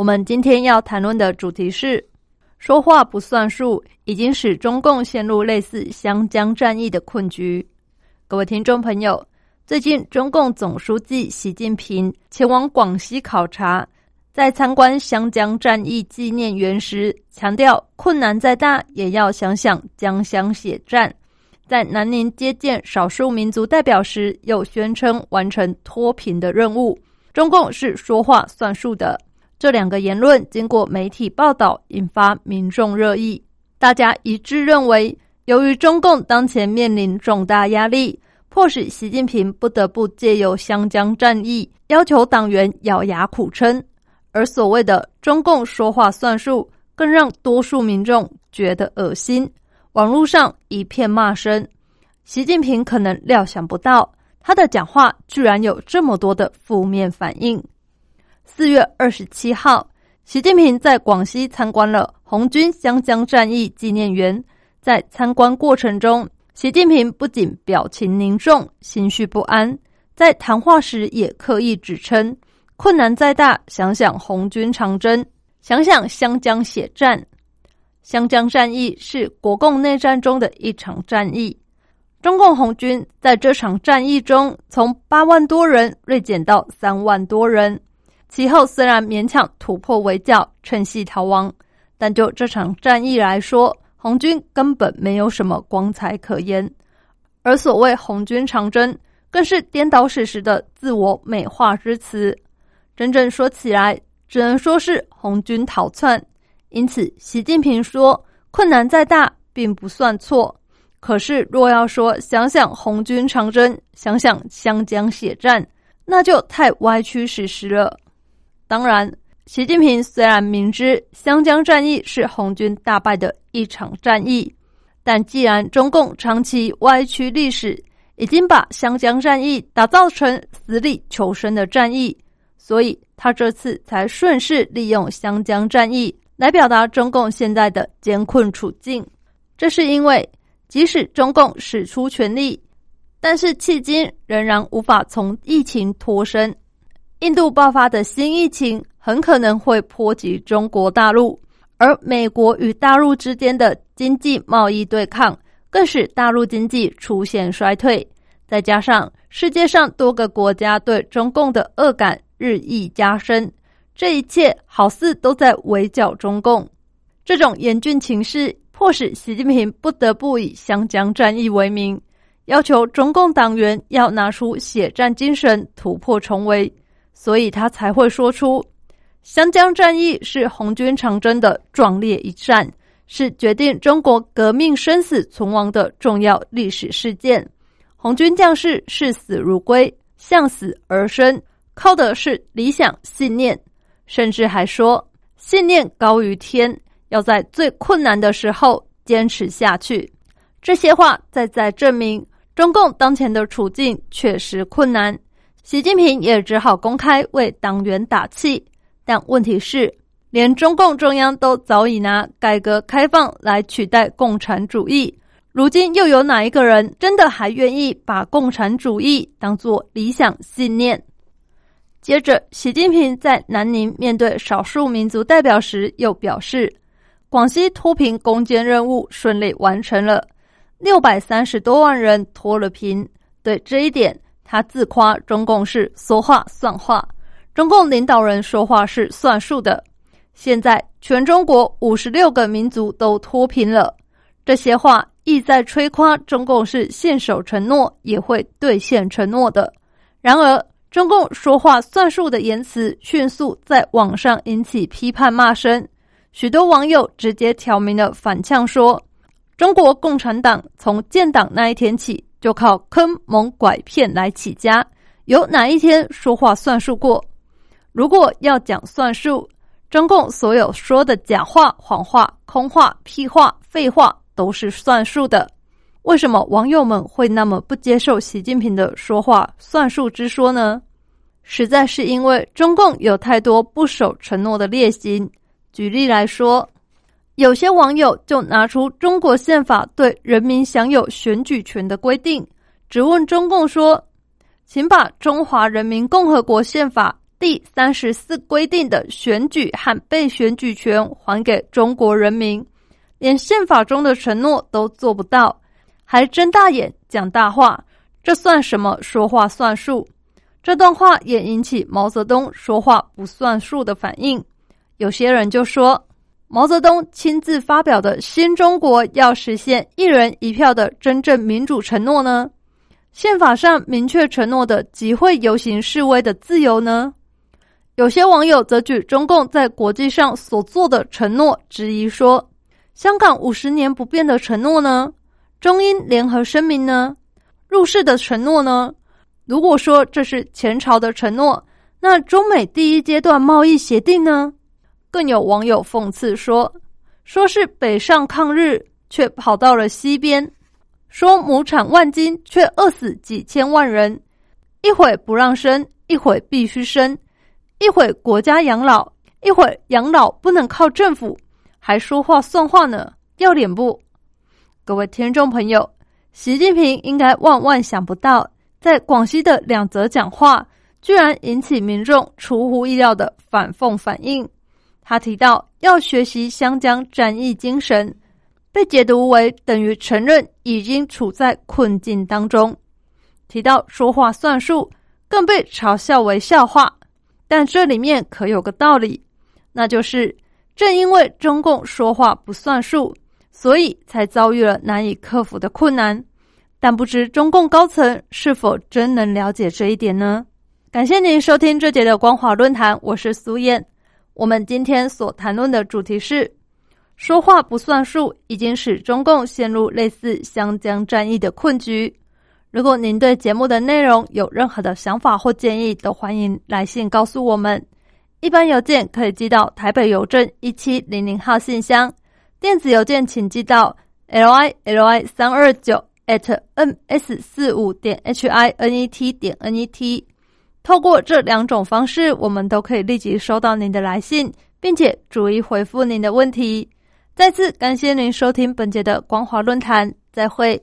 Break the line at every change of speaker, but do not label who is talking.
我们今天要谈论的主题是：说话不算数，已经使中共陷入类似湘江战役的困局。各位听众朋友，最近中共总书记习近平前往广西考察，在参观湘江战役纪念园时，强调困难再大，也要想想江湘血战。在南宁接见少数民族代表时，又宣称完成脱贫的任务。中共是说话算数的。这两个言论经过媒体报道，引发民众热议。大家一致认为，由于中共当前面临重大压力，迫使习近平不得不借由湘江战役，要求党员咬牙苦撑。而所谓的中共说话算数，更让多数民众觉得恶心。网络上一片骂声，习近平可能料想不到，他的讲话居然有这么多的负面反应。四月二十七号，习近平在广西参观了红军湘江战役纪念园，在参观过程中，习近平不仅表情凝重、心绪不安，在谈话时也刻意指称：困难再大，想想红军长征，想想湘江血战。湘江战役是国共内战中的一场战役，中共红军在这场战役中从八万多人锐减到三万多人。其后虽然勉强突破围剿，趁隙逃亡，但就这场战役来说，红军根本没有什么光彩可言。而所谓红军长征，更是颠倒史实的自我美化之词。真正说起来，只能说是红军逃窜。因此，习近平说：“困难再大，并不算错。可是，若要说想想红军长征，想想湘江血战，那就太歪曲史实了。当然，习近平虽然明知湘江战役是红军大败的一场战役，但既然中共长期歪曲历史，已经把湘江战役打造成死里求生的战役，所以他这次才顺势利用湘江战役。”来表达中共现在的艰困处境，这是因为即使中共使出全力，但是迄今仍然无法从疫情脱身。印度爆发的新疫情很可能会波及中国大陆，而美国与大陆之间的经济贸易对抗，更使大陆经济出现衰退。再加上世界上多个国家对中共的恶感日益加深。这一切好似都在围剿中共，这种严峻情势迫使习近平不得不以湘江战役为名，要求中共党员要拿出血战精神，突破重围，所以他才会说出：湘江战役是红军长征的壮烈一战，是决定中国革命生死存亡的重要历史事件。红军将士视死如归，向死而生，靠的是理想信念。甚至还说信念高于天，要在最困难的时候坚持下去。这些话再再证明中共当前的处境确实困难。习近平也只好公开为党员打气。但问题是，连中共中央都早已拿改革开放来取代共产主义，如今又有哪一个人真的还愿意把共产主义当作理想信念？接着，习近平在南宁面对少数民族代表时，又表示，广西脱贫攻坚任务顺利完成了，六百三十多万人脱了贫。对这一点，他自夸中共是说话算话，中共领导人说话是算数的。现在全中国五十六个民族都脱贫了，这些话意在吹夸中共是信守承诺，也会兑现承诺的。然而，中共说话算数的言辞迅速在网上引起批判骂声，许多网友直接挑明了反呛说：“中国共产党从建党那一天起就靠坑蒙拐骗来起家，有哪一天说话算数过？如果要讲算数，中共所有说的假话、谎话、空话、屁话、废话都是算数的。为什么网友们会那么不接受习近平的说话算数之说呢？实在是因为中共有太多不守承诺的劣行。举例来说，有些网友就拿出中国宪法对人民享有选举权的规定，质问中共说：“请把中华人民共和国宪法第三十四规定的选举和被选举权还给中国人民，连宪法中的承诺都做不到，还睁大眼讲大话，这算什么说话算数？”这段话也引起毛泽东说话不算数的反应。有些人就说，毛泽东亲自发表的新中国要实现一人一票的真正民主承诺呢？宪法上明确承诺的集会游行示威的自由呢？有些网友则举中共在国际上所做的承诺质疑说，香港五十年不变的承诺呢？中英联合声明呢？入世的承诺呢？如果说这是前朝的承诺，那中美第一阶段贸易协定呢？更有网友讽刺说：“说是北上抗日，却跑到了西边；说亩产万斤，却饿死几千万人。一会不让生，一会必须生；一会国家养老，一会养老不能靠政府，还说话算话呢？要脸不？”各位听众朋友，习近平应该万万想不到，在广西的两则讲话，居然引起民众出乎意料的反讽反应。他提到要学习湘江战役精神，被解读为等于承认已经处在困境当中。提到说话算数，更被嘲笑为笑话。但这里面可有个道理，那就是正因为中共说话不算数，所以才遭遇了难以克服的困难。但不知中共高层是否真能了解这一点呢？感谢您收听这节的光华论坛，我是苏燕。我们今天所谈论的主题是：说话不算数，已经使中共陷入类似湘江战役的困局。如果您对节目的内容有任何的想法或建议，都欢迎来信告诉我们。一般邮件可以寄到台北邮政一七零零号信箱，电子邮件请寄到 l i l i 三二九 at n s 四五点 h i n e t 点 n e t。透过这两种方式，我们都可以立即收到您的来信，并且逐一回复您的问题。再次感谢您收听本节的光华论坛，再会。